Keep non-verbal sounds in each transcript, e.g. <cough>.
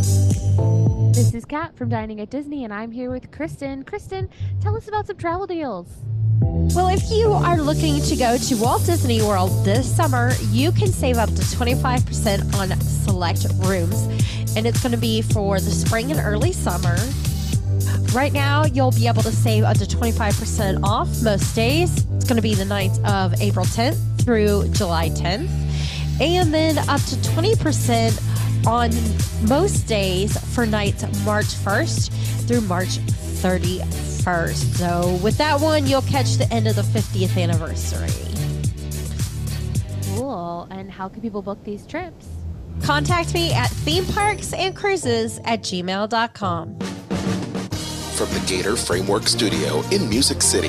This is Kat from Dining at Disney, and I'm here with Kristen. Kristen, tell us about some travel deals. Well, if you are looking to go to Walt Disney World this summer, you can save up to 25% on select rooms, and it's going to be for the spring and early summer. Right now, you'll be able to save up to 25% off most days. It's going to be the nights of April 10th through July 10th, and then up to 20% on most days for nights March 1st through March 31st. So, with that one, you'll catch the end of the 50th anniversary. Cool. And how can people book these trips? Contact me at themeparksandcruises at gmail.com. From the Gator Framework Studio in Music City,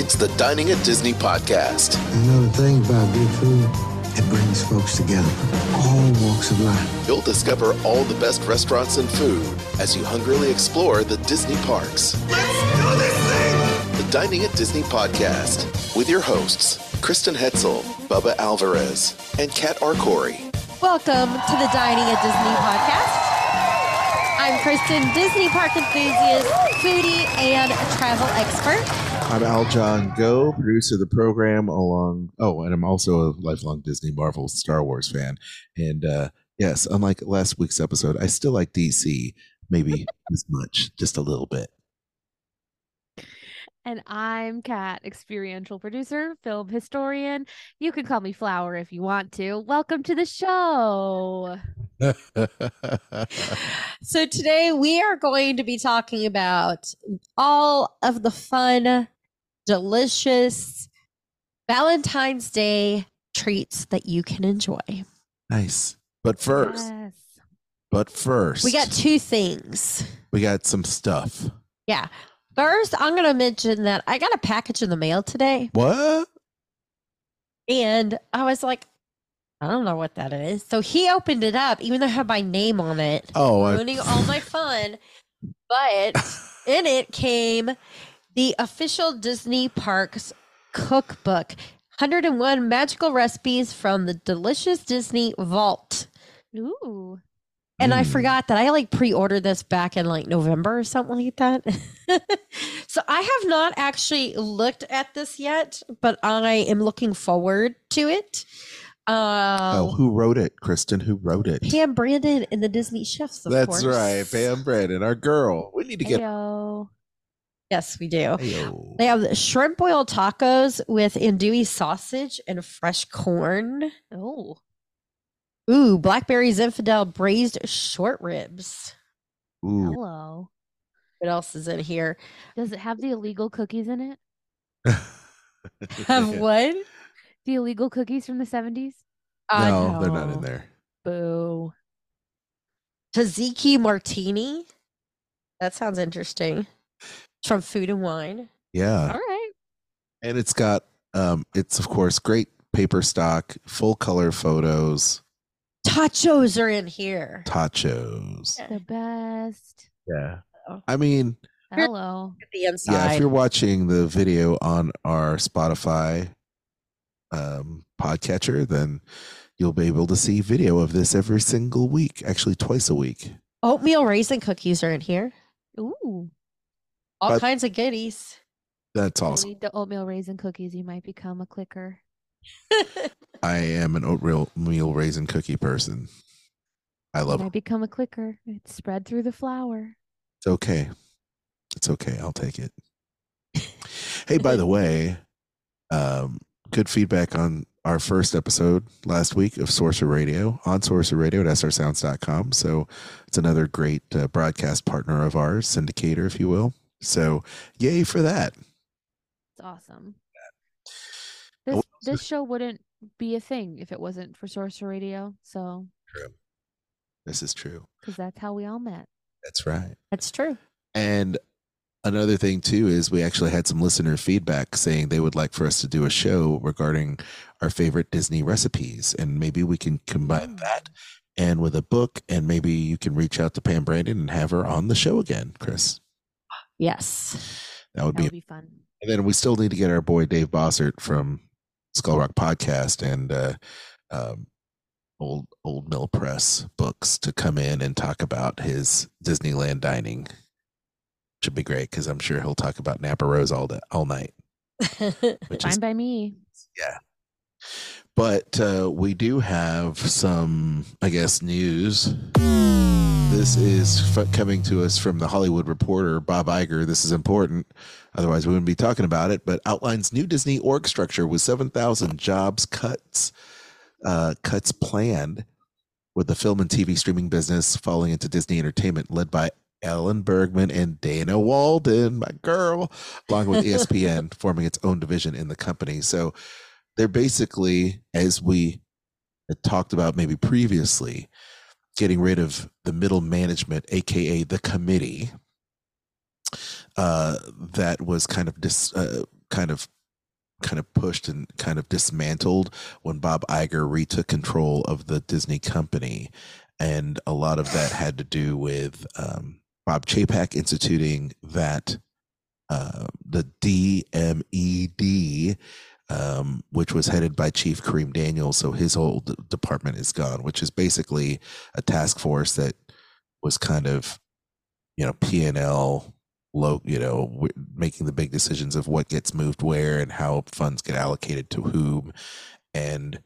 it's the Dining at Disney podcast. You know the thing about good food? It brings folks together from all walks of life. You'll discover all the best restaurants and food as you hungrily explore the Disney parks. Let's do this thing! The Dining at Disney podcast with your hosts, Kristen Hetzel, Bubba Alvarez, and Kat Arcori. Welcome to the Dining at Disney podcast. I'm Kristen, Disney park enthusiast, foodie, and travel expert. I'm Aljon Go, producer of the program, along. Oh, and I'm also a lifelong Disney, Marvel, Star Wars fan. And uh, yes, unlike last week's episode, I still like DC, maybe <laughs> as much, just a little bit. And I'm Kat, experiential producer, film historian. You can call me Flower if you want to. Welcome to the show. <laughs> So, today we are going to be talking about all of the fun, delicious Valentine's Day treats that you can enjoy. nice. But first, Yes. but first, We got two things. we got some stuff. Yeah. First, I'm going to mention that I got a package in the mail today. What? And I was like, I don't know what that is. So he opened it up, even though it had my name on it, Oh, I, ruining all my <laughs> fun. But in it came the official Disney Parks cookbook 101 magical recipes from the delicious Disney Vault. Ooh. And I Mm. forgot that I like pre-ordered this back in like November or something like that. <laughs> so I have not actually looked at this yet, but I am looking forward to it. Uh, oh, who wrote it, Kristen? Who wrote it? Pam Brandon and the Disney chefs. Of That's course. right, Pam Brandon, our girl. We need to get. Heyo. Yes, we do. Heyo. They have shrimp boiled tacos with andouille sausage and fresh corn. Oh. Ooh, blackberry zinfandel braised short ribs. Ooh. Hello. What else is in here? Does it have the illegal cookies in it? <laughs> Have what? The illegal cookies from the 70s? Uh, no, they're not in there. Boo. Tzatziki martini. That sounds interesting. It's from Food and Wine. Yeah. All right. and it's got um it's of course great paper stock full color photos Tachos are in here. tachos The best. yeah Oh. i mean Hello. At the inside. yeah if you're watching the video on our spotify um podcatcher then you'll be able to see video of this every single week actually twice a week Oatmeal raisin cookies are in here. Ooh. All But- kinds of goodies. that's You awesome Eat the oatmeal raisin cookies. You might become a clicker. <laughs> i am an oatmeal meal raisin cookie person i You love might it become a clicker. It's spread through the flour. it's okay it's okay i'll take it <laughs> hey by the way um good feedback on our first episode last week of Sorcerer Radio on Sorcerer Radio at srsounds.com. So it's another great uh, broadcast partner of ours, syndicator, if you will. So yay for that. It's awesome. And This this show wouldn't be a thing if it wasn't for Sorcerer Radio. So, true. This is true. because that's how we all met. That's right. That's true. And another thing too is we actually had some listener feedback saying they would like for us to do a show regarding our favorite Disney recipes, and maybe we can combine Mm. that and with a book, and maybe you can reach out to Pam Brandon and have her on the show again, Chris. Yes. That would That be. would be fun. And then we still need to get our boy Dave Bossert from Skull Rock Podcast and uh, um, old old mill press books to come in and talk about his Disneyland dining. Should be great because I'm sure he'll talk about Napa Rose all day, all night. <laughs> Which Fine is by me. Yeah. But uh, we do have some, I guess, news. This is f- coming to us from the Hollywood Reporter, Bob Iger. This is important. Otherwise, we wouldn't be talking about it. But outlines new Disney org structure with 7,000 jobs cuts, uh, cuts planned with the film and TV streaming business falling into Disney Entertainment, led by Alan Bergman and Dana Walden, my girl, along with ESPN, <laughs> forming its own division in the company. So they're basically, as we had talked about maybe previously, getting rid of the middle management, aka the committee, uh, that was kind of dis, uh, kind of kind of pushed and kind of dismantled when Bob Iger retook control of the Disney company. And a lot of that had to do with um, Bob Chapek instituting that uh, the DMED, um, which was headed by Chief Kareem Daniels. So his whole d- department is gone, which is basically a task force that was kind of, you know, P and L low, you know, w- making the big decisions of what gets moved where and how funds get allocated to whom, and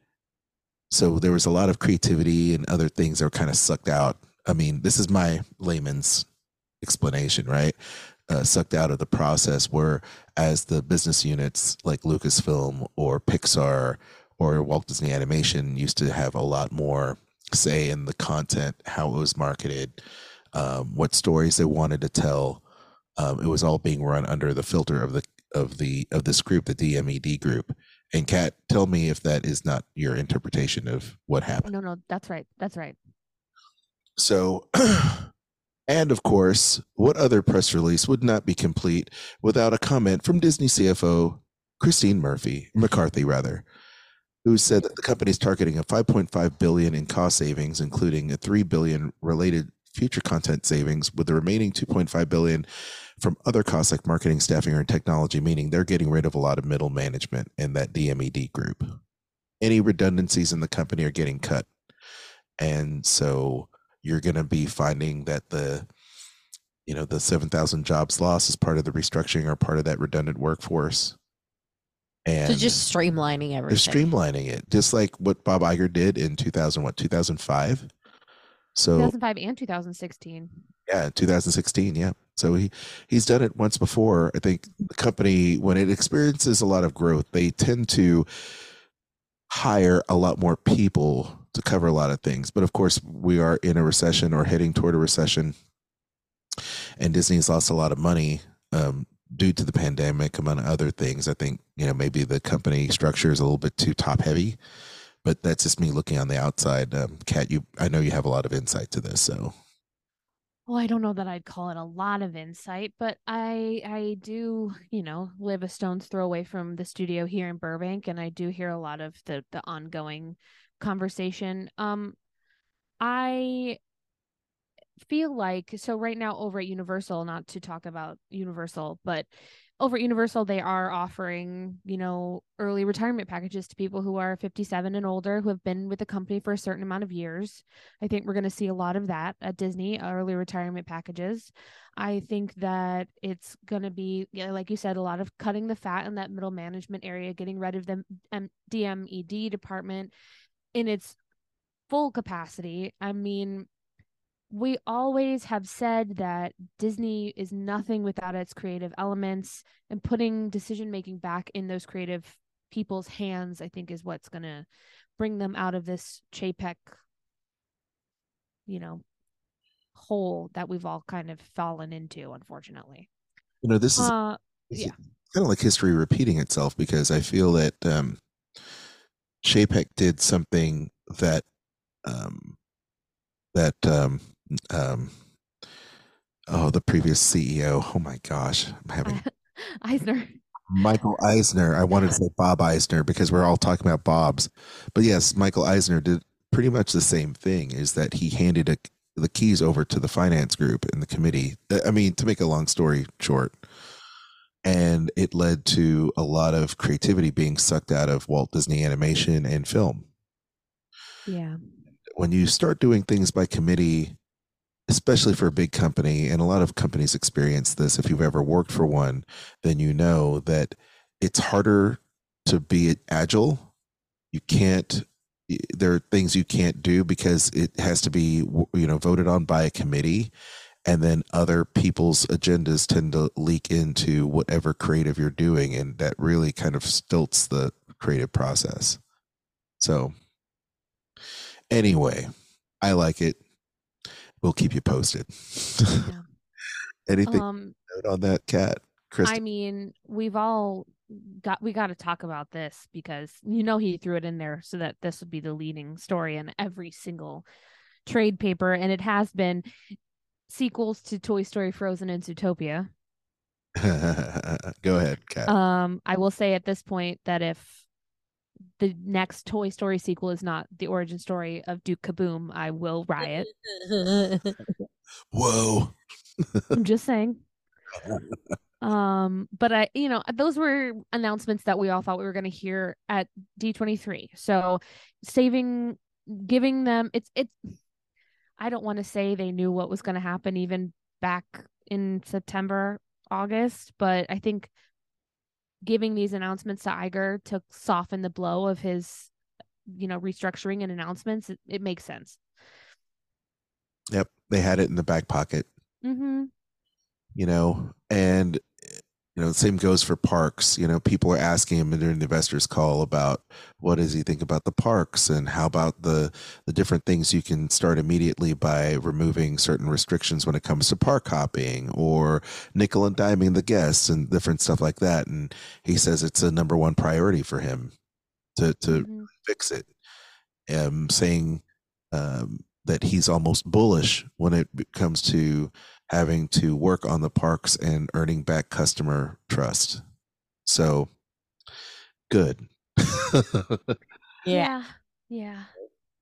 so there was a lot of creativity and other things that were kind of sucked out. I mean, this is my layman's explanation, right? Uh, sucked out of the process where as the business units like Lucasfilm or Pixar or Walt Disney Animation used to have a lot more say in the content, how it was marketed, um, what stories they wanted to tell. Um, it was all being run under the filter of the of the of this group, the DMED group. And Kat, tell me if that is not your interpretation of what happened. No, no, that's right. That's right. So, <clears throat> and of course, what other press release would not be complete without a comment from Disney CFO Christine Murphy McCarthy, rather, who said that the company is targeting a 5.5 billion in cost savings, including a 3 billion related future content savings, with the remaining 2.5 billion from other costs like marketing, staffing, or technology. Meaning they're getting rid of a lot of middle management in that DMED group. Any redundancies in the company are getting cut, and so you're going to be finding that the you know the 7000 jobs lost is part of the restructuring or part of that redundant workforce. And so just streamlining they're streamlining it just like what bob Iger did in 2000 what 2005 so 2005 and 2016. yeah 2016 yeah. So he he's done it once before. I think the company when it experiences a lot of growth they tend to hire a lot more people to cover a lot of things. But of course we are in a recession or heading toward a recession and disney's lost a lot of money um, due to the pandemic among other things. I think you know maybe the company structure is a little bit too top heavy but that's just me looking on the outside. Um, kat you i know you have a lot of insight to this so. Well, I don't know that I'd call it a lot of insight, but I I do, you know, live a stone's throw away from the studio here in Burbank and I do hear a lot of the the ongoing conversation. Um I feel like so right now over at Universal, not to talk about Universal, but over at Universal they are offering, you know, early retirement packages to people who are 57 and older who have been with the company for a certain amount of years. I think we're going to see a lot of that at Disney, early retirement packages. I think that it's going to be, like you said, a lot of cutting the fat in that middle management area, getting rid of the DMED department in its full capacity. I mean, we always have said that Disney is nothing without its creative elements and putting decision making back in those creative people's hands, I think, is what's going to bring them out of this Chapek, you know, hole that we've all kind of fallen into, unfortunately. you know this is Uh, yeah. kind of like history repeating itself because I feel that um, Chapek did something that um, that um, um, oh the previous CEO. Oh my gosh, I'm having <laughs> Eisner. Michael Eisner. I wanted to say Bob Eisner because we're all talking about Bob's, but yes, Michael Eisner did pretty much the same thing. Is that he handed a, the keys over to the finance group and the committee. I mean, to make a long story short, and it led to a lot of creativity being sucked out of Walt Disney Animation and film. Yeah. when you start doing things by committee, especially for a big company, and a lot of companies experience this. If you've ever worked for one, then you know that it's harder to be agile. You can't. There are things you can't do because it has to be, you know, voted on by a committee, and then other people's agendas tend to leak into whatever creative you're doing, and that really kind of stilts the creative process. So, anyway, I like it. We'll keep you posted. Yeah. <laughs> Anything Um, note on that, Cat? Chris? I mean, we've all got we got to talk about this because you know he threw it in there so that this would be the leading story in every single trade paper, and it has been sequels to Toy Story, Frozen, and Zootopia. <laughs> Go ahead, Cat. Um, I will say at this point that if the next Toy Story sequel is not the origin story of Duke Kaboom, I will riot. <laughs> Whoa. I'm just saying. <laughs> Um, but I, you know, those were announcements that we all thought we were going to hear at D23. So saving, giving them, it's, it's, I don't want to say they knew what was going to happen even back in September, August, but I think giving these announcements to Iger to soften the blow of his, you know, restructuring and announcements, it, it makes sense. Yep. They had it in the back pocket. Mm-hmm. you know and you know the same goes for parks you know people are asking him during the investors call about what does he think about the parks and how about the the different things you can start immediately by removing certain restrictions when it comes to park hopping or nickel and diming the guests and different stuff like that and he says it's a number one priority for him to to Mhm. fix it um saying um that he's almost bullish when it comes to having to work on the parks and earning back customer trust. So good. Yeah. Yeah.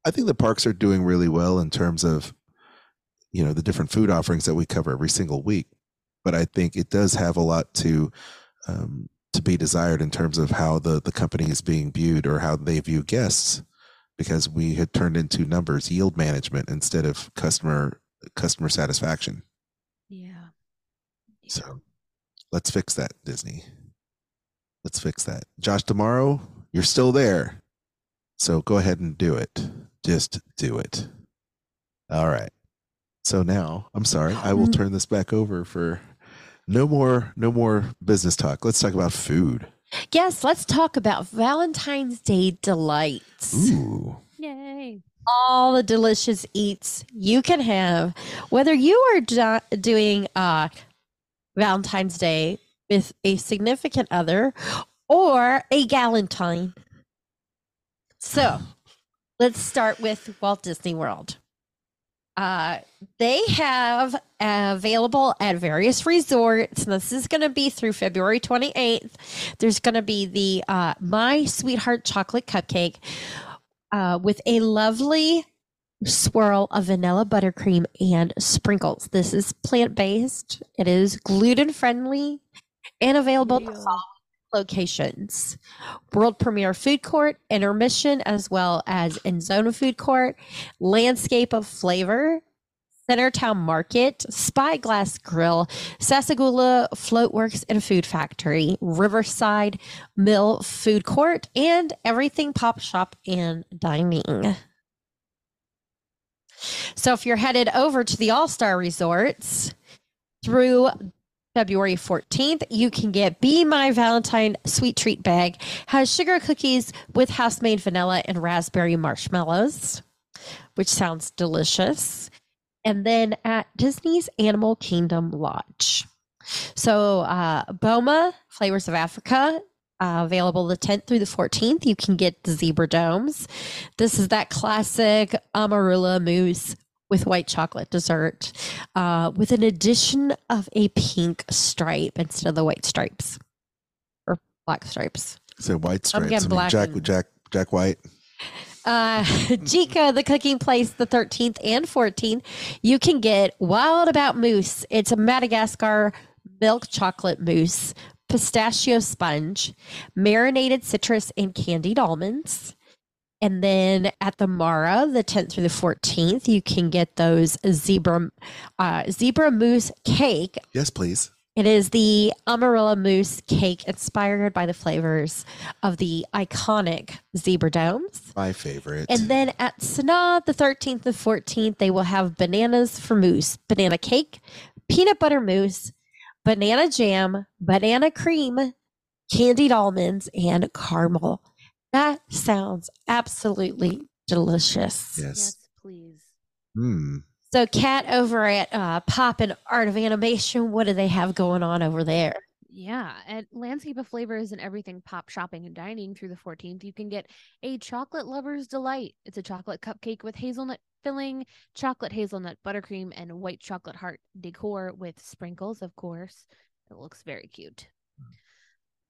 I think the parks are doing really well in terms of you know the different food offerings that we cover every single week. But I think it does have a lot to um, to be desired in terms of how the the company is being viewed or how they view guests, because we had turned into numbers yield management instead of customer customer satisfaction. So let's fix that, Disney. Let's fix that. Josh, D'Amaro, you're still there. So go ahead and do it. Just do it. All right. So now, I'm sorry, I will turn this back over for no more no more business talk. Let's talk about food. yes, let's talk about Valentine's Day delights. Ooh. Yay. all the delicious eats you can have, whether you are do- doing uh, Valentine's Day with a significant other or a galentine. So let's start with Walt Disney World. Uh, they have available at various resorts. And this is going to be through February 28th. There's going to be the uh, My Sweetheart Chocolate Cupcake uh, with a lovely swirl of vanilla buttercream and sprinkles. This is plant based, it is gluten friendly, and available at following locations World Premiere Food Court, Intermission, as well as End Zone Food Court, Landscape of Flavor. Centertown Market, Spyglass Grill, Sassagoula Floatworks and Food Factory, Riverside Mill Food Court, and Everything Pop Shop and Dining. So if you're headed over to the All Star Resorts through February 14th, you can get Be My Valentine Sweet Treat Bag. Has sugar cookies with house made vanilla and raspberry marshmallows, which sounds delicious. And then at Disney's Animal Kingdom Lodge. So, uh, Boma, Flavors of Africa, uh, available the 10th through the 14th. You can get the zebra domes. This is that classic amarula mousse with white chocolate dessert, uh, with an addition of a pink stripe instead of the white stripes or black stripes. So white I'm stripes. getting I mean, black Jack and- Jack Jack White. Uh, <laughs> Jiko, the cooking place, the 13th and 14th. You can get Wild About Mousse. It's a Madagascar milk chocolate mousse, pistachio sponge, marinated citrus, and candied almonds. And then at the Mara, the 10th through the 14th, you can get those zebra uh, zebra mousse cake. Yes, please. It is the Amarula mousse cake inspired by the flavors of the iconic zebra domes. My favorite. And then at Sanaa, the 13th and 14th, they will have bananas for mousse, banana cake, peanut butter mousse, banana jam, banana cream, candied almonds, and caramel. That sounds absolutely delicious. yes. Yes, please. Hmm. So, Kat over at uh, Pop and Art of Animation, what do they have going on over there? Yeah, at Landscape of Flavors and everything pop shopping and dining through the 14th, you can get a chocolate lover's delight. It's a chocolate cupcake with hazelnut filling, chocolate hazelnut buttercream, and white chocolate heart decor with sprinkles, of course. It looks very cute.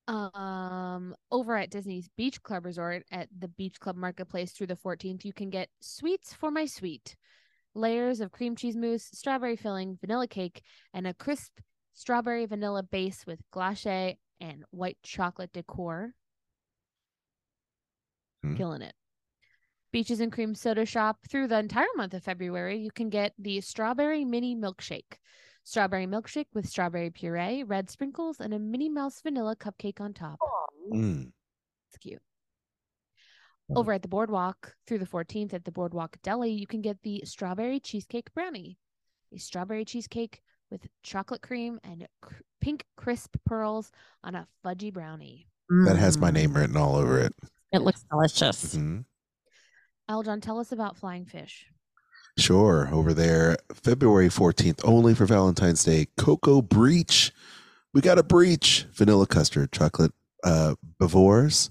Um, over at Disney's Beach Club Resort at the Beach Club Marketplace through the 14th, you can get sweets for my sweet. Layers of cream cheese mousse, strawberry filling, vanilla cake, and a crisp strawberry vanilla base with glace and white chocolate decor. Hmm. Killing it. Beaches and Cream Soda Shop through the entire month of February, you can get the strawberry mini milkshake. Strawberry milkshake with strawberry puree, red sprinkles, and a Minnie Mouse vanilla cupcake on top. Mm. It's cute. Over at the Boardwalk through the 14th at the Boardwalk Deli, you can get the strawberry cheesecake brownie. A strawberry cheesecake with chocolate cream and cr- pink crisp pearls on a fudgy brownie. That has my Mm, name written all over it. It looks delicious. Mhm. Aljon, tell us about Flying Fish. Sure. Over there, February 14th, only for Valentine's Day, Cocoa Breach. We got a breach. Vanilla custard, chocolate uh, bavors,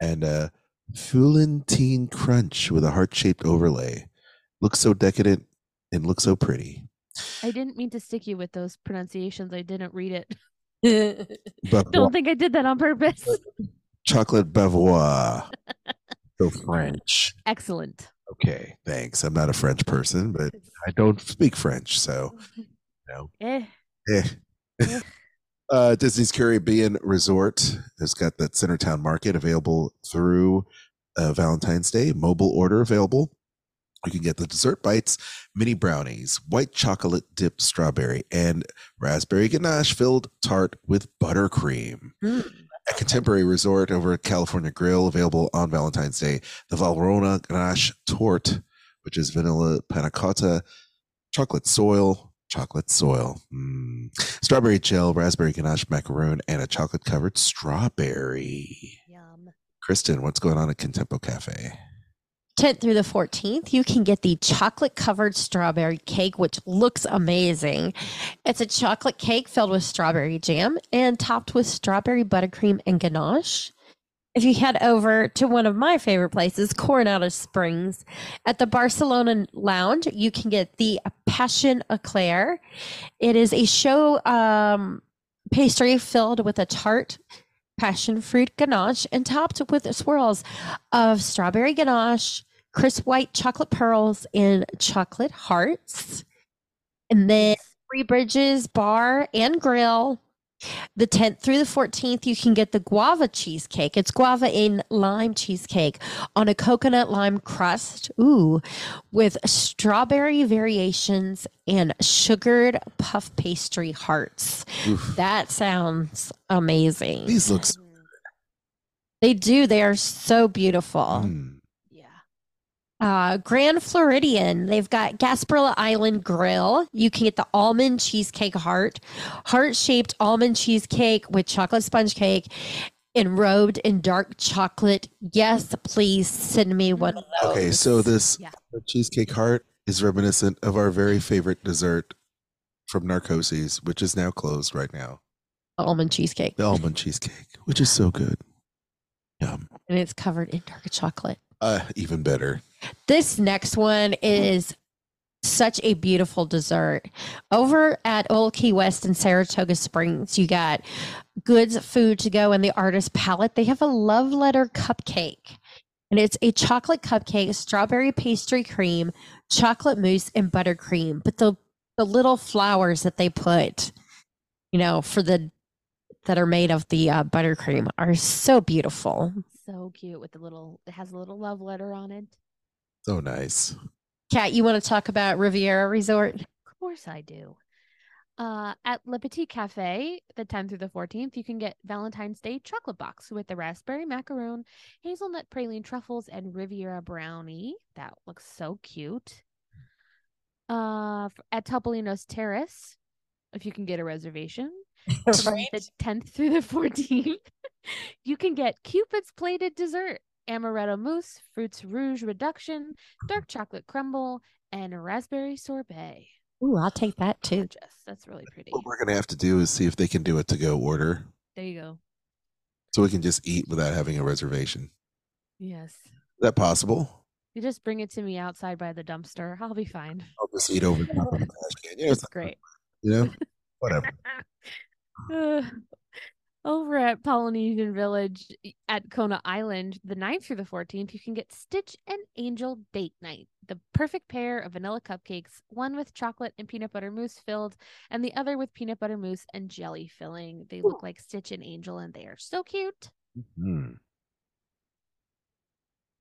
and a Fulentine crunch with a heart shaped overlay. Looks so decadent and looks so pretty. I didn't mean to stick you with those pronunciations. I didn't read it. <laughs> Bavois, Don't think I did that on purpose. <laughs> chocolate bavois. so French. Excellent. Okay, thanks. I'm not a French person, but I don't speak French, so <laughs> Eh. Eh. uh, Disney's Caribbean Resort has got that Centertown Market available through uh, Valentine's Day. Mobile order available. You can get the dessert bites, mini brownies, white chocolate dipped strawberry, and raspberry ganache filled tart with buttercream. Mm. At Contemporary Resort over at California Grill, available on Valentine's Day, the Valrhona Ganache Torte, which is vanilla panna cotta, chocolate soil, chocolate soil, mm, strawberry gel, raspberry ganache macaroon, and a chocolate covered strawberry. Yum. Kristen, what's going on at Contempo Cafe? 10th through the 14th, you can get the chocolate covered strawberry cake, which looks amazing. It's a chocolate cake filled with strawberry jam and topped with strawberry buttercream and ganache. If you head over to one of my favorite places, Coronado Springs, at the Barcelona Lounge, you can get the Passion Eclair. It is a show um, pastry filled with a tart passion fruit ganache and topped with swirls of strawberry ganache, crisp white chocolate pearls, and chocolate hearts. And then Three Bridges Bar and Grill. The 10th through the 14th, you can get the guava cheesecake. It's guava in lime cheesecake on a coconut lime crust. Ooh, with strawberry variations and sugared puff pastry hearts. Oof. That sounds amazing. These looks. They do. They are so beautiful. mm, Yeah. Uh, Grand Floridian. They've got Gasparilla Island Grill. You can get the almond cheesecake heart, heart shaped almond cheesecake with chocolate sponge cake, enrobed in dark chocolate. Yes, please send me one of those. Okay, so this Yeah. cheesecake heart is reminiscent of our very favorite dessert from Narcoossee's, which is now closed right now. The almond cheesecake, The almond cheesecake, which is so good. Yum. and it's covered in dark chocolate. Uh, even better. This next one is such a beautiful dessert. Over at Old Key West in Saratoga Springs, you got goods food to go and the artist palette. They have a love letter cupcake. And it's a chocolate cupcake, strawberry pastry cream, chocolate mousse, and buttercream. But the the little flowers that they put, you know, for the that are made of the uh, buttercream are so beautiful. so cute with the little. It has a little love letter on it. So nice. Kat, you want to talk about Riviera Resort? Of course I do. Uh, at Le Petit Cafe, the 10th through the 14th, you can get Valentine's Day chocolate box with the raspberry macaroon, hazelnut praline truffles, and Riviera brownie. That looks so cute. Uh, at Topolino's Terrace, if you can get a reservation, <laughs> from the 10th through the 14th, <laughs> you can get Cupid's plated dessert, amaretto mousse, fruits rouge reduction, dark chocolate crumble, and raspberry sorbet. Ooh, I'll take that too. Gorgeous. That's really pretty. What we're gonna have to do is see if they can do a to-go order, There you go. so we can just eat without having a reservation. Yes. Is that possible? You just bring it to me outside by the dumpster. I'll be fine. I'll just eat over top the trash can. Yeah, It's it's great. you know, <laughs> whatever. <sighs> Uh, over at Polynesian Village at Kona Island, the 9th through the 14th, you can get Stitch and Angel Date Night, the perfect pair of vanilla cupcakes, one with chocolate and peanut butter mousse filled, and the other with peanut butter mousse and jelly filling. They look like Stitch and Angel, and they are so cute. Hmm.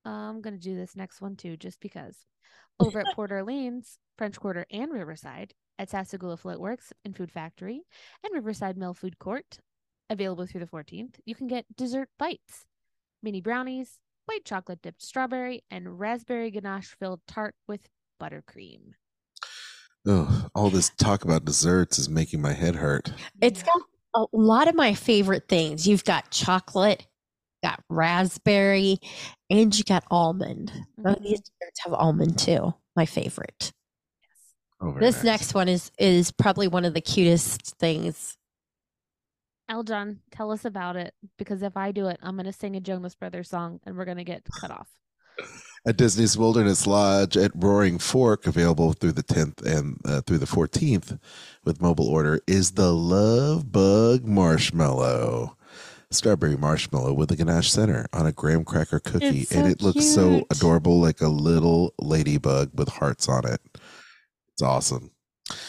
I'm going to do this next one too, just because. Over at Port Orleans, French Quarter, and Riverside, at Sassagoula Floatworks and Food Factory, and Riverside Mill Food Court, available through the 14th, you can get dessert bites, mini brownies, white chocolate dipped strawberry, and raspberry ganache filled tart with buttercream. Oh, all this talk about desserts is making my head hurt. It's got a lot of my favorite things. You've got chocolate, got raspberry, and you got almond. Both of mm-hmm. these desserts have almond too. My favorite. Oh, This nice. next one is is probably one of the cutest things. Eljon, tell us about it because if I do it, I'm going to sing a Jonas Brothers song and we're going to get cut off. <laughs> at Disney's Wilderness Lodge at Roaring Fork, available through the 10th and uh, through the 14th with mobile order, is the Love Bug Marshmallow. Strawberry marshmallow with a ganache center on a graham cracker cookie. It's and so it looks so adorable, like a little ladybug with hearts on it. It's awesome.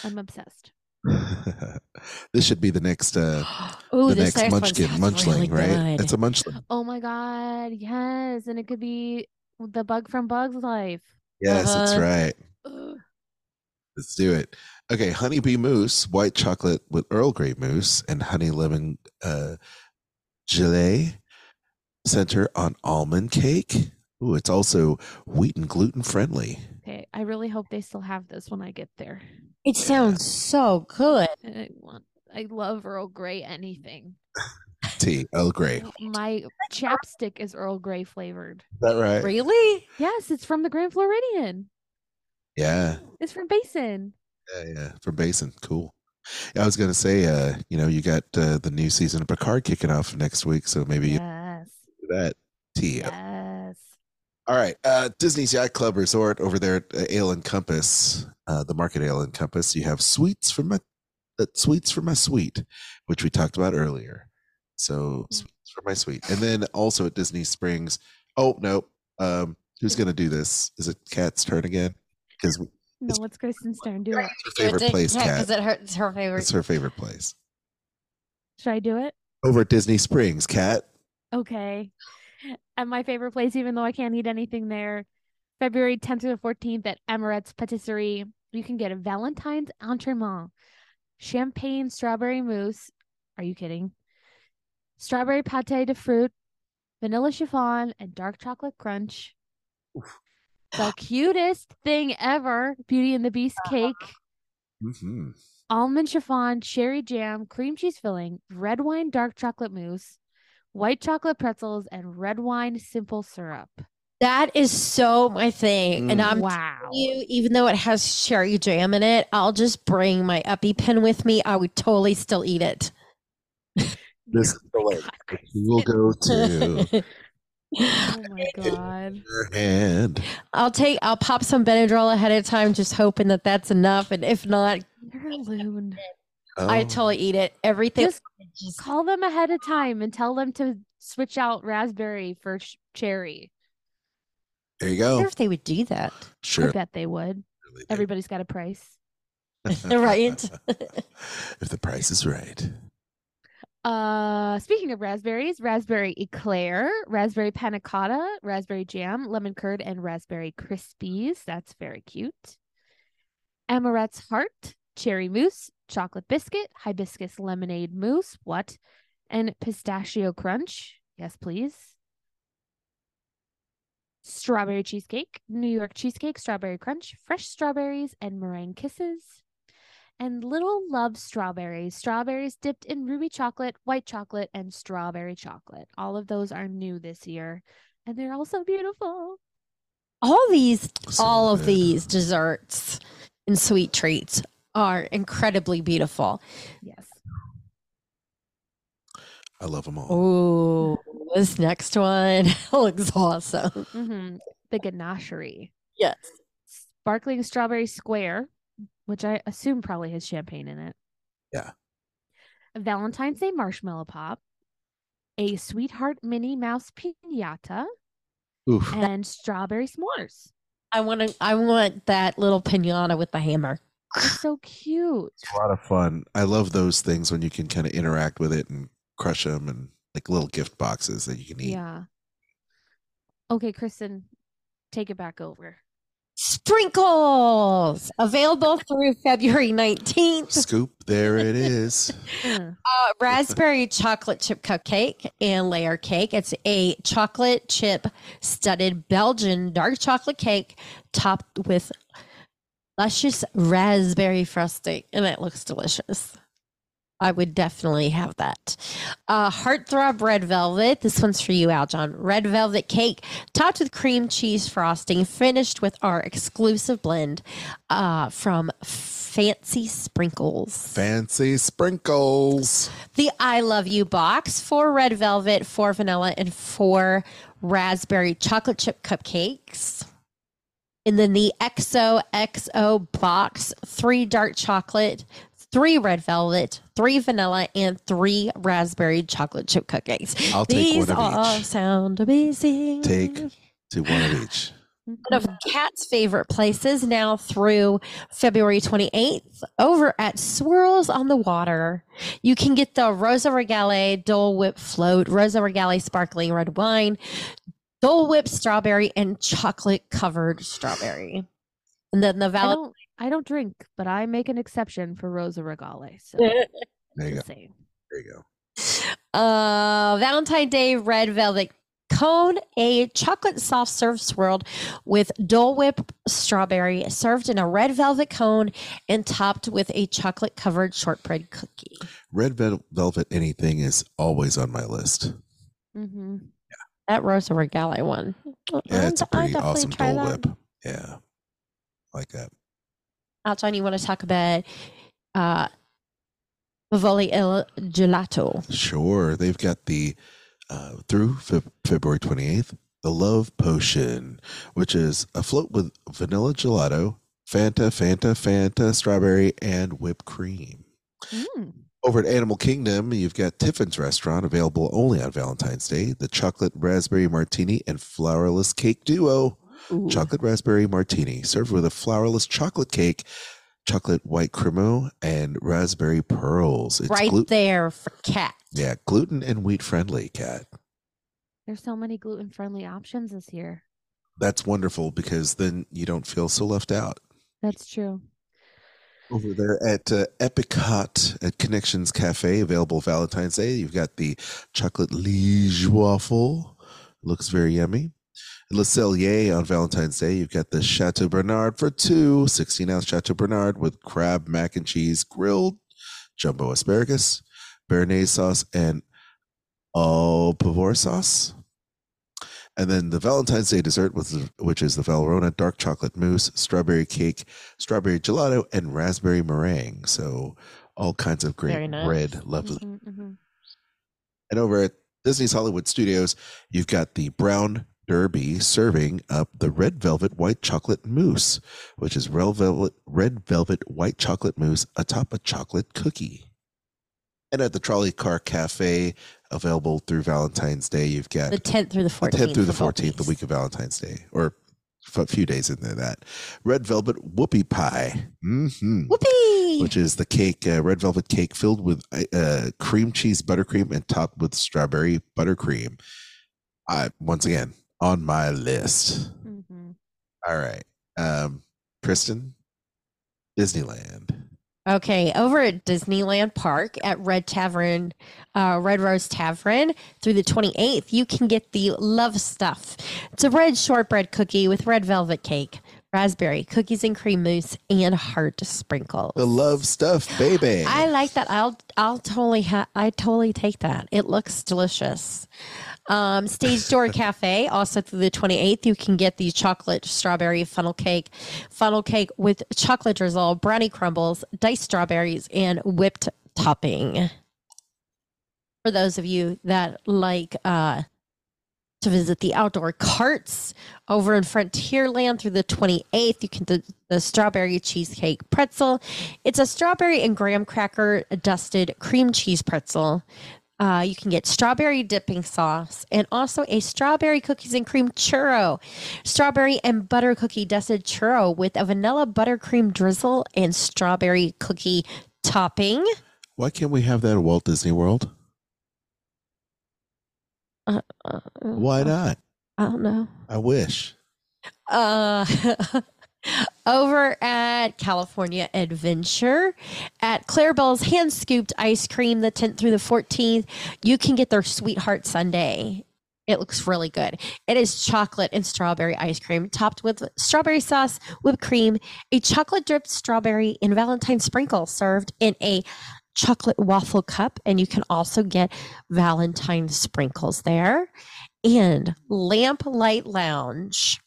I'm obsessed. <laughs> this should be the next uh <gasps> Ooh, the next munchkin munchling, really right? It's a munchling. Oh my God. Yes. And it could be the bug from Bug's Life. Yes, that's Uh-huh. right. Let's do it. Okay, honeybee mousse, white chocolate with Earl Grey mousse, and honey lemon uh, gelée center on almond cake. Ooh, it's also wheat and gluten friendly. Okay. I really hope they still have this when I get there. It sounds so good. I want, I love Earl Grey anything. Tea, Earl Grey. My chapstick is Earl Grey flavored. Is that right? Really? Yes, it's from the Grand Floridian. Yeah, It's from Basin. yeah, yeah. From Basin, cool. I was gonna say, uh, you know, you got uh, the new season of Picard kicking off next week, so maybe you Yes. do that tea. Yes. All right. Uh, Disney's Yacht Club Resort over there at uh, Ale and Compass, uh, the Market Ale and Compass. You have sweets for my uh, sweets for my sweet, which we talked about earlier. So Mm. sweets for my sweet, and then also at Disney Springs. Oh no, um, who's gonna do this? Is it Kat's turn again? Because No, it's Kristen's turn. Do it. her favorite place, Kat. because it hurts her favorite. It's her favorite place. Should I do it? Over at Disney Springs, Kat. Okay. At my favorite place, even though I can't eat anything there, February 10th through the 14th at Amorette's Patisserie, you can get a Valentine's entremet, champagne strawberry mousse. Are you kidding? Strawberry pate de fruit, vanilla chiffon, and dark chocolate crunch. The cutest thing ever. Beauty and the Beast <laughs> cake. Mm-hmm. almond chiffon, cherry jam, cream cheese filling, red wine dark chocolate mousse, white chocolate pretzels, and red wine simple syrup. That is so my thing. And. I'm wow. telling you, even though it has cherry jam in it, I'll just bring my EpiPen with me. I would totally still eat it. <laughs> This is the way we'll go to <laughs> Oh my god. your hand. I'll take I'll pop some Benadryl ahead of time, just hoping that that's enough. And if not, You're a loon. I Oh. totally eat it. Everything. Just just- Call them ahead of time and tell them to switch out raspberry for ch- cherry. There you go. I wonder if they would do that. Sure. I bet they would. Really. Everybody's got a price. <laughs> right? <laughs> if the price is right. Uh, speaking of raspberries, raspberry eclair, raspberry panna cotta, raspberry jam, lemon curd, and raspberry crispies. That's very cute. Amorette's heart, cherry mousse, chocolate biscuit, hibiscus lemonade mousse. What? And pistachio crunch. Yes, please. Strawberry cheesecake, New York cheesecake, strawberry crunch, fresh strawberries, and meringue kisses and Little Love Strawberries. Strawberries dipped in ruby chocolate, white chocolate, and strawberry chocolate. All of those are new this year, and they're also beautiful. All these, So all of these desserts and sweet treats are incredibly beautiful. Yes. I love them all. Oh, this next one <laughs> looks awesome. hmm The ganachery. Yes. Sparkling strawberry square, which I assume probably has champagne in it. Yeah. A Valentine's Day marshmallow pop. A sweetheart Minnie Mouse pinata Oof. and strawberry s'mores. I want to. I want that little pinata with the hammer. They're <laughs> so cute. It's a lot of fun. I love those things when you can kind of interact with it and crush them and like little gift boxes that you can eat. Yeah. Okay, Kristen, take it back over. Sprinkles available through February 19th. Scoop, there it is. <laughs> <laughs> Uh, raspberry chocolate chip cupcake and layer cake. It's a chocolate chip studded Belgian dark chocolate cake topped with luscious raspberry frosting, and it looks delicious. I would definitely have that. Uh, Heartthrob Red Velvet. This one's for you, Aljon. Red Velvet cake topped with cream cheese frosting, finished with our exclusive blend uh, from Fancy Sprinkles. Fancy sprinkles. The I Love You box, four red velvet, four vanilla, and four raspberry chocolate chip cupcakes. And then the XO XO box, three dark chocolate, three red velvet, three vanilla, and three raspberry chocolate chip cookies. I'll take These one of all each. sound amazing. Take to one of each. one of Kat's favorite places now through February 28th over at Swirls on the Water. You can get the Rosa Regale Dole Whip Float, Rosa Regale Sparkling Red Wine, Dole Whip Strawberry, and chocolate covered strawberry. And then the I Val- don't I don't drink, but I make an exception for Rosa Regale. So <laughs> There you go. just saying. There you go. uh, Valentine Day Red Velvet Cone, a chocolate soft serve swirled with Dole Whip strawberry, served in a red velvet cone and topped with a chocolate covered shortbread cookie. Red velvet anything is always on my list. hmm That Rosa Regale one. Yeah, it's a pretty definitely awesome try Dole that. Whip. Yeah. Like that. Alton, you want to talk about uh, Vivoli Il Gelato? Sure. They've got the uh, through Fe- February 28th, the Love Potion, which is a float with vanilla gelato, Fanta, Fanta, Fanta, strawberry, and whipped cream. Mm. Over at Animal Kingdom, you've got Tiffin's Restaurant available only on Valentine's Day, the chocolate raspberry martini and flourless cake duo. Ooh. Chocolate raspberry martini served with a flourless chocolate cake, chocolate white cremo, and raspberry pearls. It's right there for cat. Yeah, gluten and wheat friendly, Cat. There's so many gluten friendly options this year. That's wonderful because then you don't feel so left out. That's true. Over there at uh, at Connections Cafe, available Valentine's Day, you've got the chocolate liege waffle. Looks very yummy. At Le Cellier on Valentine's Day, you've got the Chateaubriand for two, 16 ounce Chateaubriand with crab mac and cheese grilled, jumbo asparagus, béarnaise sauce, and au poivre sauce. And then the Valentine's Day dessert, with the, which is the Valrhona dark chocolate mousse, strawberry cake, strawberry gelato, and raspberry meringue. So all kinds of great nice. red, lovely. Mhm, mhm. And over at Disney's Hollywood Studios, you've got the Brown Derby serving up the red velvet white chocolate mousse, which is red velvet, red velvet white chocolate mousse atop a chocolate cookie. And at the Trolley Car Cafe, available through Valentine's Day, you've got The 10th through the 14th. the 14th. 10th through the 14th, the week of Valentine's Day, or a few days into that. Red velvet whoopie pie. hmm Whoopee! Which is the cake, uh, red velvet cake filled with uh, cream cheese buttercream and topped with strawberry buttercream. I once again on my list. Mhm. All right, um, Kristen, Disneyland. Okay, over at Disneyland Park at Red Tavern, uh, Red Rose Tavern through the 28th, you can get the Love Stuff. It's a red shortbread cookie with red velvet cake, raspberry, cookies and cream mousse, and heart sprinkles. The love stuff, baby. I like that. I'll I'll totally ha- I totally take that. It looks delicious. Um, Stage Door Cafe also through the 28th. You can get the chocolate strawberry funnel cake, funnel cake with chocolate drizzle, brownie crumbles, diced strawberries, and whipped topping. For those of you that like uh, to visit the outdoor carts over in Frontierland through the 28th. You can do the strawberry cheesecake pretzel. It's a strawberry and graham cracker dusted cream cheese pretzel. Uh, you can get strawberry dipping sauce and also a strawberry cookies and cream churro, strawberry and butter cookie dusted churro with a vanilla buttercream drizzle and strawberry cookie topping. Why can't we have that at Walt Disney World? Uh, uh, Why not? I don't know. I wish. uh <laughs> over at California Adventure. At Clarabelle's hand scooped ice cream the 10th through the 14th you can get their sweetheart sundae it looks really good. It is chocolate and strawberry ice cream topped with strawberry sauce whipped cream a chocolate dripped strawberry and valentine sprinkle served in a chocolate waffle cup. And you can also get valentine sprinkles there. And Lamplight lounge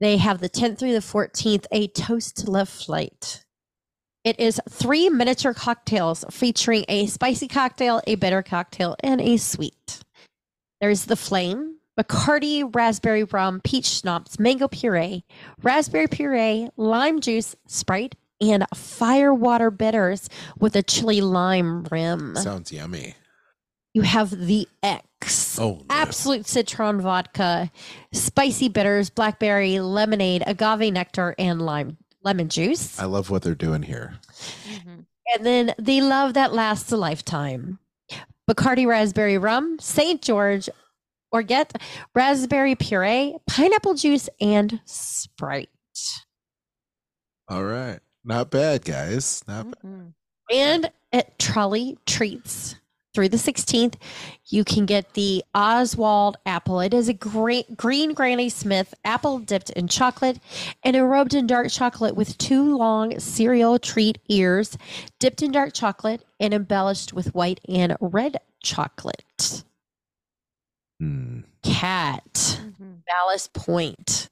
they have the 10th through the 14th, a toast to love flight. It is three miniature cocktails featuring a spicy cocktail, a bitter cocktail, and a sweet. There's the flame, Bacardi, raspberry rum, peach schnapps, mango puree, raspberry puree, lime juice, Sprite, and firewater bitters with a chili lime rim. Sounds yummy. You have the X. Oh, no. Absolut citron vodka, spicy bitters, blackberry, lemonade, agave nectar, and lime lemon juice. I love what they're doing here. Mhm. And then the love that lasts a lifetime. Bacardi raspberry rum, St. George, or get raspberry puree, pineapple juice, and Sprite. All right. Not bad, guys. Not bad. Mhm. And at Trolley Treats through the 16th, you can get the Oswald apple. It is a great green Granny Smith apple dipped in chocolate and enrobed in dark chocolate with two long cereal treat ears dipped in dark chocolate and embellished with white and red chocolate. Hmm. Kat, Mhm. Ballast Point.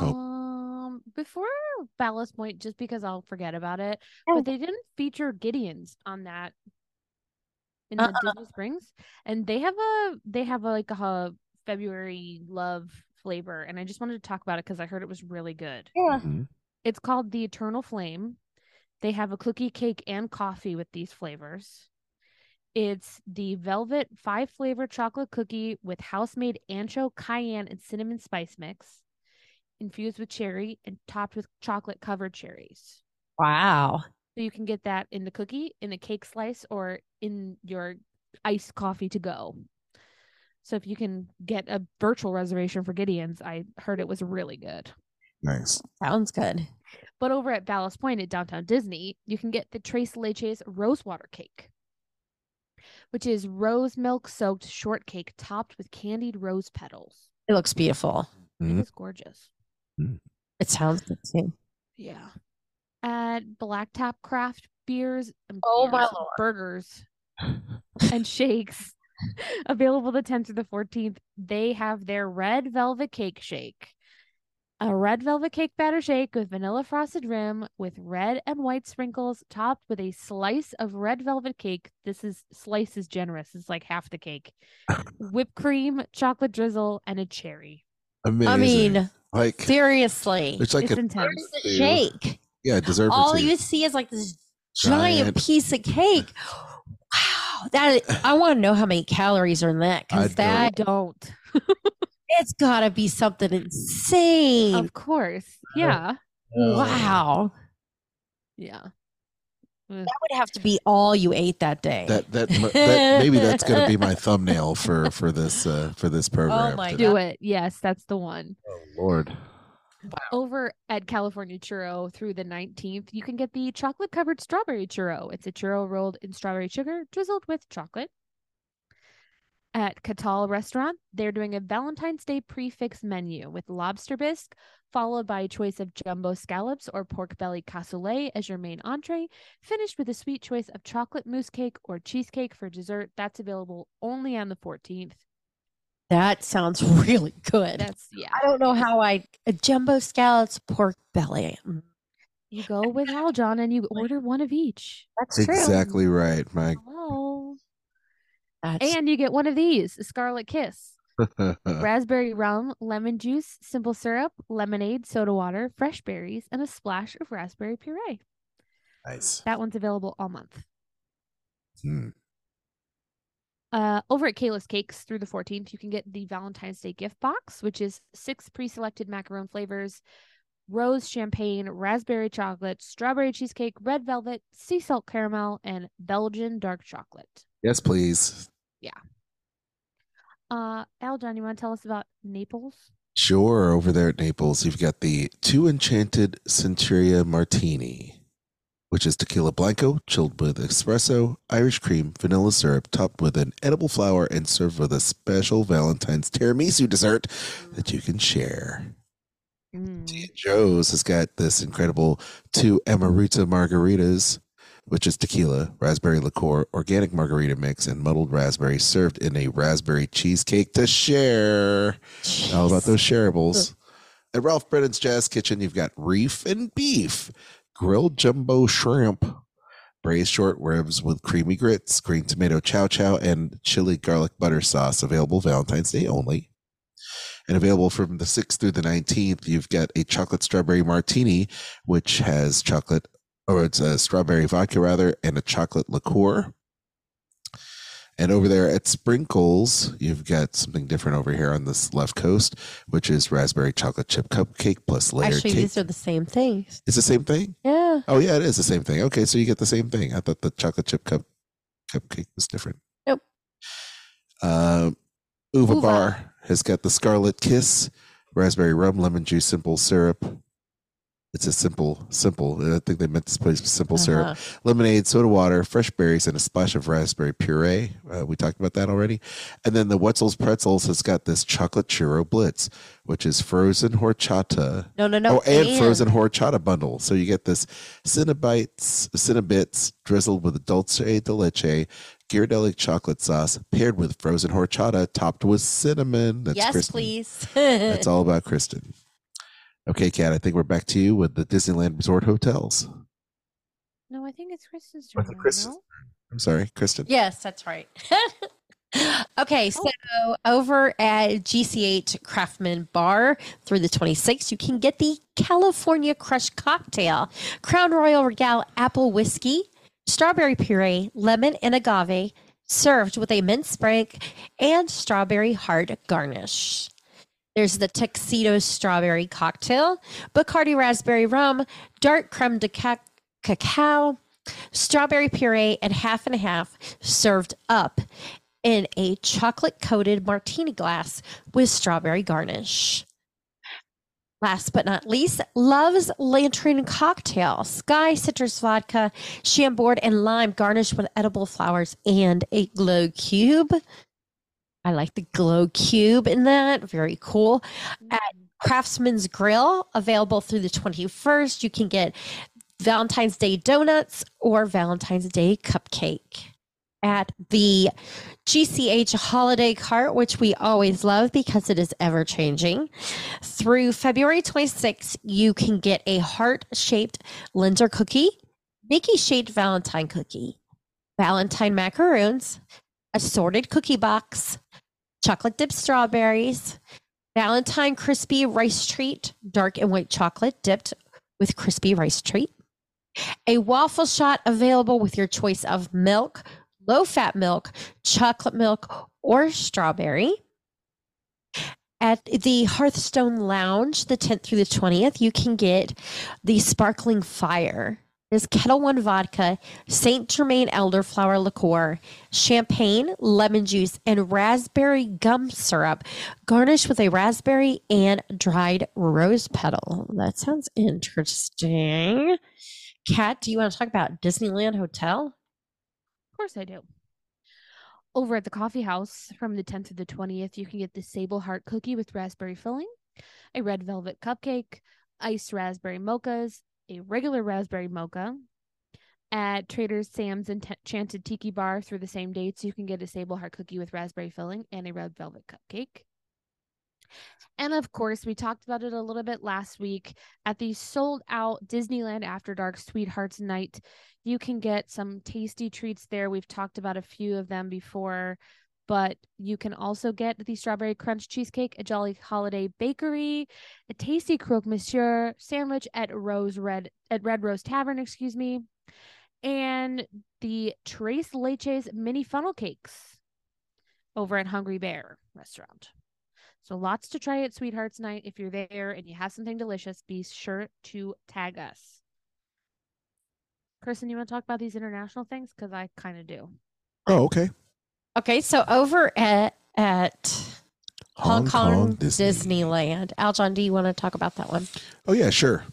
Oh. Um, before Ballast Point, just because I'll forget about it, Oh. but they didn't feature Gideon's on that in the Uh-uh. Disney Springs, and they have a they have a, like a February love flavor, and I just wanted to talk about it because I heard it was really good. Yeah. Mhm. It's called the Eternal Flame. They have a cookie, cake, and coffee with these flavors. It's the velvet five flavor chocolate cookie with house made ancho, cayenne, and cinnamon spice mix, infused with cherry and topped with chocolate covered cherries. Wow. So you can get that in the cookie, in a cake slice, or in your iced coffee to go. So if you can get a virtual reservation for Gideon's, I heard it was really good. Nice. Sounds good. But over at Ballast Point at Downtown Disney, you can get the Tres Leches Rosewater Cake, which is rose milk soaked shortcake topped with candied rose petals. It looks beautiful. Mhm. It is gorgeous. It sounds good too. Yeah. At Black Tap Craft Beers, and Oh, my lord. burgers, <laughs> and shakes available the 10th through the 14th. They have their red velvet cake shake. A red velvet cake batter shake with vanilla frosted rim with red and white sprinkles topped with a slice of red velvet cake. This is slice is generous. It's like half the cake. <laughs> Whipped cream, chocolate drizzle, and a cherry. Amazing. I mean, like seriously. it's like it's a intense. Where's the Ew. shake? Yeah, dessert. All you see is like this giant, Giant. piece of cake. Wow, that I want to know how many calories are in that I because don't. I don't. <laughs> it's got to be something insane. Of course. Yeah. wow. Yeah. That would have to be all you ate that day. That that, mu- that maybe that's going to be my thumbnail for for this uh, for this <laughs> program. Oh my today. Do it. Yes, that's the one. Oh Lord. Over at California Churro through the 19th, you can get the chocolate covered strawberry churro. It's a churro rolled in strawberry sugar, drizzled with chocolate. At Catal Restaurant, they're doing a Valentine's Day prix fixe menu with lobster bisque, followed by a choice of jumbo scallops or pork belly cassoulet as your main entree, finished with a sweet choice of chocolate mousse cake or cheesecake for dessert. That's available only on the 14th. That sounds <laughs> really good. That's, yeah. I don't know how I a jumbo scallops pork belly. Mm, You go <laughs> with Aljon and you order one of each. That's true. Exactly right, Mike. Hello. That's And you get one of these, a Scarlet Kiss. <laughs> Raspberry rum, lemon juice, simple syrup, lemonade, soda water, fresh berries, and a splash of raspberry puree. nice. That one's available all month. Hmm. Uh, over at Kayla's Cakes through the 14th, you can get the Valentine's Day gift box, which is six pre selected macaron flavors rose champagne, raspberry chocolate, strawberry cheesecake, red velvet, sea salt caramel, and Belgian dark chocolate. Yes, please. Yeah. Uh, Aljon, you want to tell us about Naples? Sure. Over there at Naples, you've got the Two Enchanted Centuria Martini, which is tequila blanco, chilled with espresso, Irish cream, vanilla syrup, topped with an edible flower, and served with a special Valentine's tiramisu dessert that you can share. Mm. Joe's has got this incredible two Amarita margaritas, which is tequila, raspberry liqueur, organic margarita mix, and muddled raspberry served in a raspberry cheesecake to share. All about those shareables. At Ralph Brennan's Jazz Kitchen, you've got reef and beef, grilled jumbo shrimp, braised short ribs with creamy grits, green tomato chow chow, and chili garlic butter sauce. Available Valentine's Day only. And available from the 6th through the 19th, you've got a chocolate strawberry martini, which has chocolate, or it's a strawberry vodka rather, and a chocolate liqueur. And over there at Sprinkles, you've got something different over here on this left coast, which is raspberry chocolate chip cupcake plus layered Actually, cake. these are the same things. It's the same thing. Yeah. Oh yeah, it is the same thing. Okay, so you get the same thing. I thought the chocolate chip cup cupcake was different. Nope. Um, Uva, Uva. Bar has got the Scarlet Kiss, raspberry rum, lemon juice, simple syrup. It's a simple, simple. I think they meant to place simple syrup Uh-huh. lemonade, soda water, fresh berries, and a splash of raspberry puree. Uh, we talked about that already. And then the Wetzel's Pretzels has got this chocolate churro blitz, which is frozen horchata. No, no, no. oh, and, frozen horchata bundle. So you get this Cinnabites, Cinnabits drizzled with dulce de leche, Ghirardelli chocolate sauce paired with frozen horchata topped with cinnamon. That's yes, Kristen. please. <laughs> That's all about Kristen. Okay, Kat, I think we're back to you with the Disneyland Resort Hotels. No, I think it's Kristen's oh, turn. it now, Kristen's no? I'm sorry, Kristen. Yes, that's right. <laughs> okay, oh. so over at GCH Craftsman Bar through the 26th, you can get the California Crush Cocktail, Crown Royal Regal Apple Whiskey, strawberry puree, lemon, and agave, served with a mint sprig and strawberry heart garnish. There's the Tuxedo Strawberry Cocktail, Bacardi Raspberry Rum, Dark Creme de ca- Cacao, strawberry puree, and half and half served up in a chocolate coated martini glass with strawberry garnish. Last but not least, Love's Lantern Cocktail, Skyy Citrus Vodka, Chambord, and lime garnished with edible flowers and a glow cube. I like the glow cube in that. Very cool. Mm-hmm. At Craftsman's Grill, available through the 21st, you can get Valentine's Day donuts or Valentine's Day cupcake. At the GCH holiday cart, which we always love because it is ever changing, through February 26th, you can get a heart shaped Linzer cookie, Mickey shaped Valentine cookie, Valentine macaroons, assorted cookie box, chocolate dipped strawberries, Valentine crispy rice treat, dark and white chocolate dipped with crispy rice treat, a waffle shot available with your choice of milk, low fat milk, chocolate milk, or strawberry. At the Hearthstone Lounge, the 10th through the 20th, you can get the Sparkling Fire, is Ketel One vodka, Saint Germain elderflower liqueur, champagne, lemon juice, and raspberry gum syrup, garnished with a raspberry and dried rose petal. That sounds interesting. Kat, do you want to talk about Disneyland Hotel? Of course I do. Over at the coffee house from the 10th to the 20th, you can get the Sable Heart cookie with raspberry filling, a red velvet cupcake, iced raspberry mochas, a regular raspberry mocha. At Trader Sam's Enchanted Tiki Bar through the same dates, you can get a Sable Heart cookie with raspberry filling and a red velvet cupcake. And of course, we talked about it a little bit last week at the sold out Disneyland After Dark Sweethearts Night. You can get some tasty treats there. We've talked about a few of them before, but you can also get the strawberry crunch cheesecake at Jolly Holiday Bakery, a tasty croque monsieur sandwich at Rose Red at Red Rose Tavern, excuse me, and the Tres Leches mini funnel cakes over at Hungry Bear restaurant. So lots to try at Sweethearts Night. If you're there and you have something delicious, be sure to tag us. Kristen, you want to talk about these international things? Because I kind of do. Oh, okay. Okay, so over at at Hong, Hong Kong, Kong Disney. Disneyland, Aljon, do you want to talk about that one? Oh yeah, sure.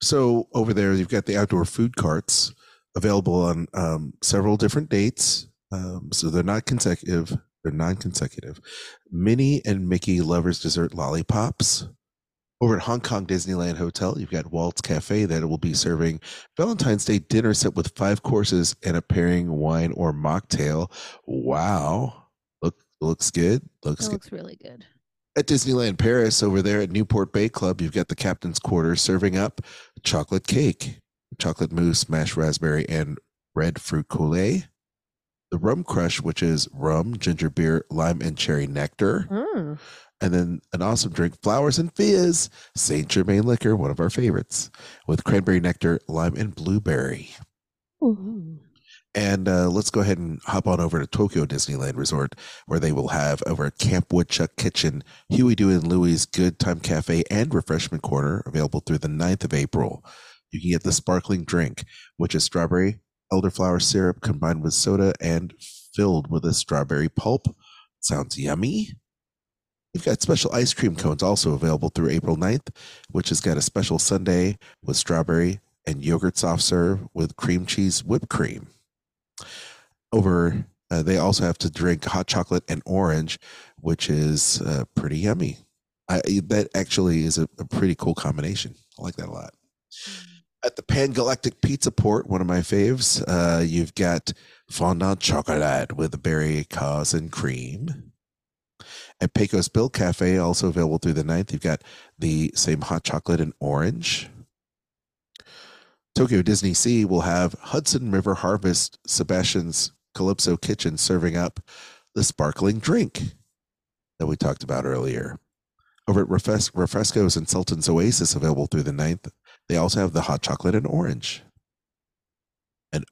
So over there, you've got the outdoor food carts available on um, several different dates. Um, so they're not consecutive; they're non-consecutive. Minnie and Mickey Lovers Dessert Lollipops. Over at Hong Kong Disneyland Hotel, you've got Walt's Cafe that will be serving Valentine's Day dinner set with five courses and a pairing wine or mocktail. Wow, look looks good. Looks good. looks really good. At Disneyland Paris, over there at Newport Bay Club, you've got the Captain's Quarter serving up chocolate cake, chocolate mousse, mashed raspberry, and red fruit coulis. The Rum Crush, which is rum, ginger beer, lime, and cherry nectar. Mm. And then an awesome drink, Flowers and Fizz, Saint Germain liquor, one of our favorites, with cranberry nectar, lime, and blueberry. And uh, let's go ahead and hop on over to Tokyo Disneyland Resort, where they will have over at Camp Woodchuck Kitchen, Huey, Dewey, and Louie's Good Time Cafe and Refreshment Corner, available through the 9th of April. You can get the sparkling drink, which is strawberry elderflower syrup combined with soda and filled with a strawberry pulp. Sounds yummy. You've got special ice cream cones also available through April 9th, which has got a special sundae with strawberry and yogurt soft serve with cream cheese whipped cream. Over uh, they also have to drink hot chocolate and orange which is uh, pretty yummy. I, that actually is a, a pretty cool combination. I like that a lot. At the pan galactic pizza port one of my faves uh, you've got fondant chocolate with berry cause and cream at pecos bill cafe also available through the 9th you've got the same hot chocolate and orange Tokyo Disney Sea will have Hudson River Harvest Sebastian's Calypso Kitchen serving up the sparkling drink that we talked about earlier. Over at Refres- Refrescos and Sultan's Oasis, available through the 9th, they also have the hot chocolate and orange. And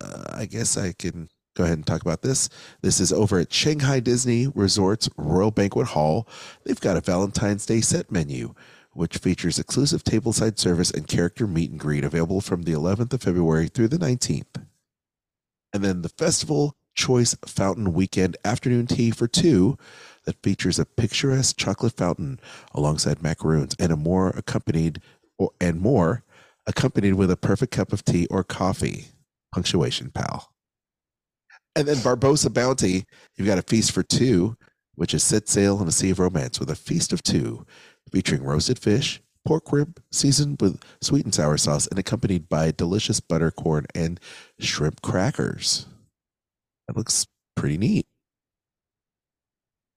uh, I guess I can go ahead and talk about this. This is over at Shanghai Disney Resorts Royal Banquet Hall. They've got a Valentine's Day set menu which features exclusive tableside service and character meet and greet available from the 11th of February through the 19th. And then the Festival Choice Fountain Weekend Afternoon Tea for Two that features a picturesque chocolate fountain alongside macaroons and a more accompanied or and more accompanied with a perfect cup of tea or coffee. Punctuation, pal. And then Barbossa Bounty, you've got a feast for two, which is set sail on a sea of romance with a feast of two featuring roasted fish, pork rib seasoned with sweet and sour sauce and accompanied by delicious butter corn and shrimp crackers. That looks pretty neat.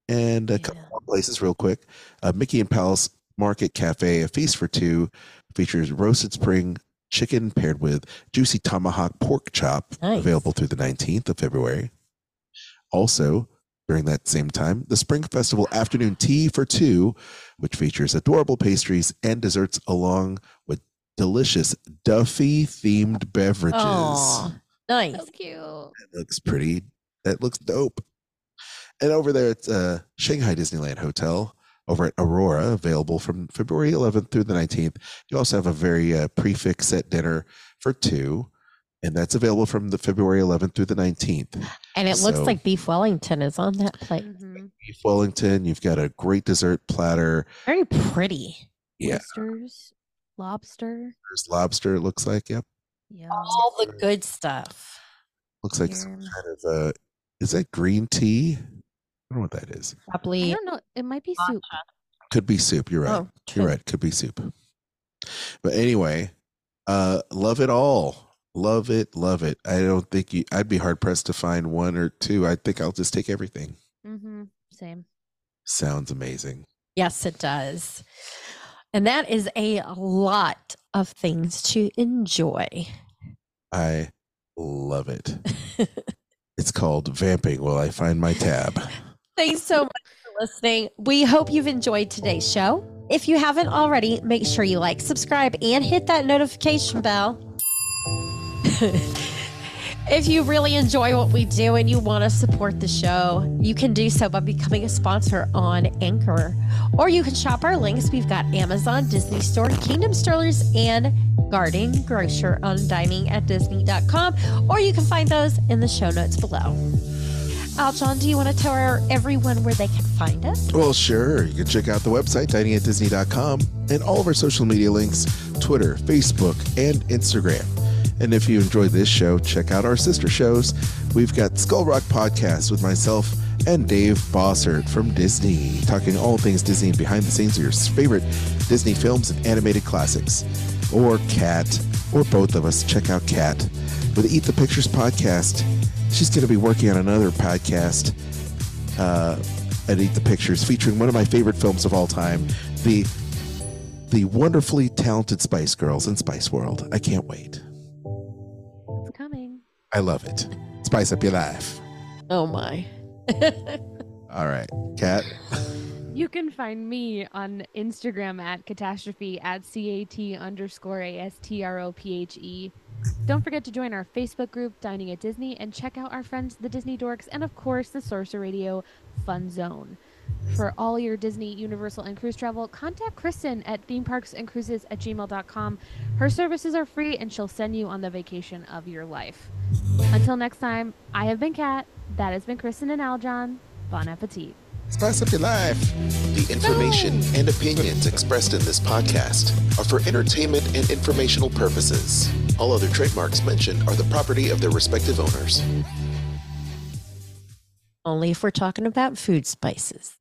And a couple Yeah. more places, real quick. Uh, Mickey and Palace Market Cafe, a feast for two, features roasted spring chicken paired with juicy tomahawk pork chop, Nice. available through the 19th of February. Also, during that same time, the Spring Festival Afternoon Tea for Two, which features adorable pastries and desserts along with delicious Duffy themed beverages. Aw, nice. So cute. That looks pretty. That looks dope. And over there at uh, Shanghai Disneyland Hotel, over at Aurora, available from February 11th through the 19th. You also have a very uh, prix fixe set dinner for two. and that's available from the February 11th through the 19th. And it looks like beef Wellington is on that plate. Mhm. Beef Wellington, you've got a great dessert platter. Very pretty. Yeah, Oysters, lobster. there's lobster. It looks like. Yep, Yum. All the good stuff. looks like some kind of uh Is that green tea? I don't know what that is. I Probably. don't know. It might be soup. Could be soup. You're right. Oh, You're right. Could be soup. But anyway, uh, love it all. Love it. Love it. I don't think you, I'd be hard pressed to find one or two. I think I'll just take everything. Mm-hmm. Same. Sounds amazing. Yes, it does. And that is a lot of things to enjoy. I love it. <laughs> It's called Vamping While I Find My Tab. <laughs> Thanks so much for listening. We hope you've enjoyed today's show. If you haven't already, make sure you like, subscribe, and hit that notification bell. <laughs> if you really enjoy what we do and you want to support the show, you can do so by becoming a sponsor on Anchor. Or you can shop our links. We've got Amazon, Disney Store, Kingdom Strollers, and Garden Grocer on diningatdisney.com. Or you can find those in the show notes below. Aljon, do you want to tell everyone where they can find us? Well, sure. You can check out the website, diningatdisney.com, and all of our social media links Twitter, Facebook, and Instagram. And if you enjoyed this show, check out our sister shows. We've got Skull Rock Podcast with myself and Dave Bossert from Disney, talking all things Disney and behind the scenes of your favorite Disney films and animated classics. Or Kat, or both of us. Check out Kat with Eat the Pictures podcast. She's going to be working on another podcast uh, at Eat the Pictures, featuring one of my favorite films of all time, the the wonderfully talented Spice Girls in Spice World. I can't wait. It's coming. I love it. Spice up your life. Oh my. <laughs> All right, Kat. You can find me on Instagram at catastrophe at cat underscore a s t r o p h e. Don't forget to join our Facebook group, Dining at Disney, and check out our friends, the Disney Dorks, and of course, the Sorcerer Radio Fun Zone. For all your Disney, Universal, and cruise travel, contact Kristen at themeparksandcruises at gmail.com. Her services are free, and she'll send you on the vacation of your life. Until next time, I have been Kat. That has been Kristen and Aljon. Bon appetit. Spice up your life. The information and opinions expressed in this podcast are for entertainment and informational purposes. All other trademarks mentioned are the property of their respective owners. Only if we're talking about food spices.